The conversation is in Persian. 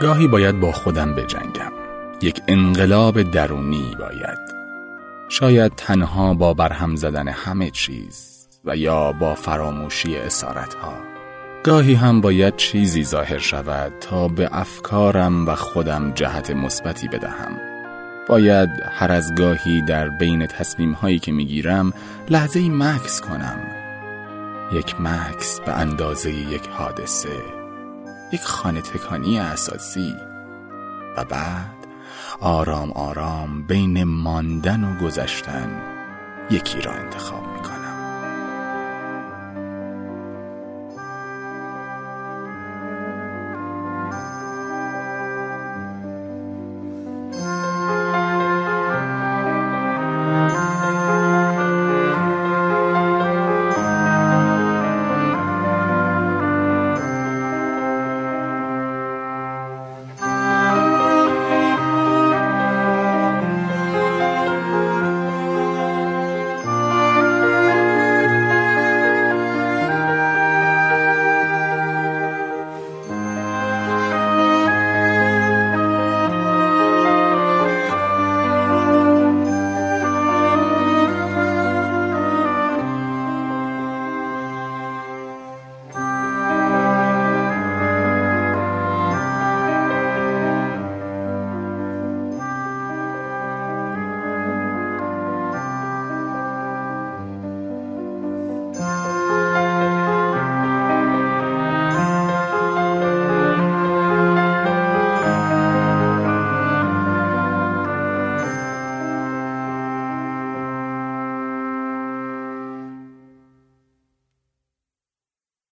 گاهی باید با خودم بجنگم. یک انقلاب درونی باید. شاید تنها با برهم زدن همه چیز و یا با فراموشی اسارت ها گاهی هم باید چیزی ظاهر شود تا به افکارم و خودم جهت مثبتی بدهم. باید هر از گاهی در بین تصمیم هایی که می‌گیرم لحظه مکس کنم. یک مکس به اندازه یک حادثه. یک خانه تکانی اساسی. و بعد آرام آرام بین ماندن و گذشتن یکی را انتخاب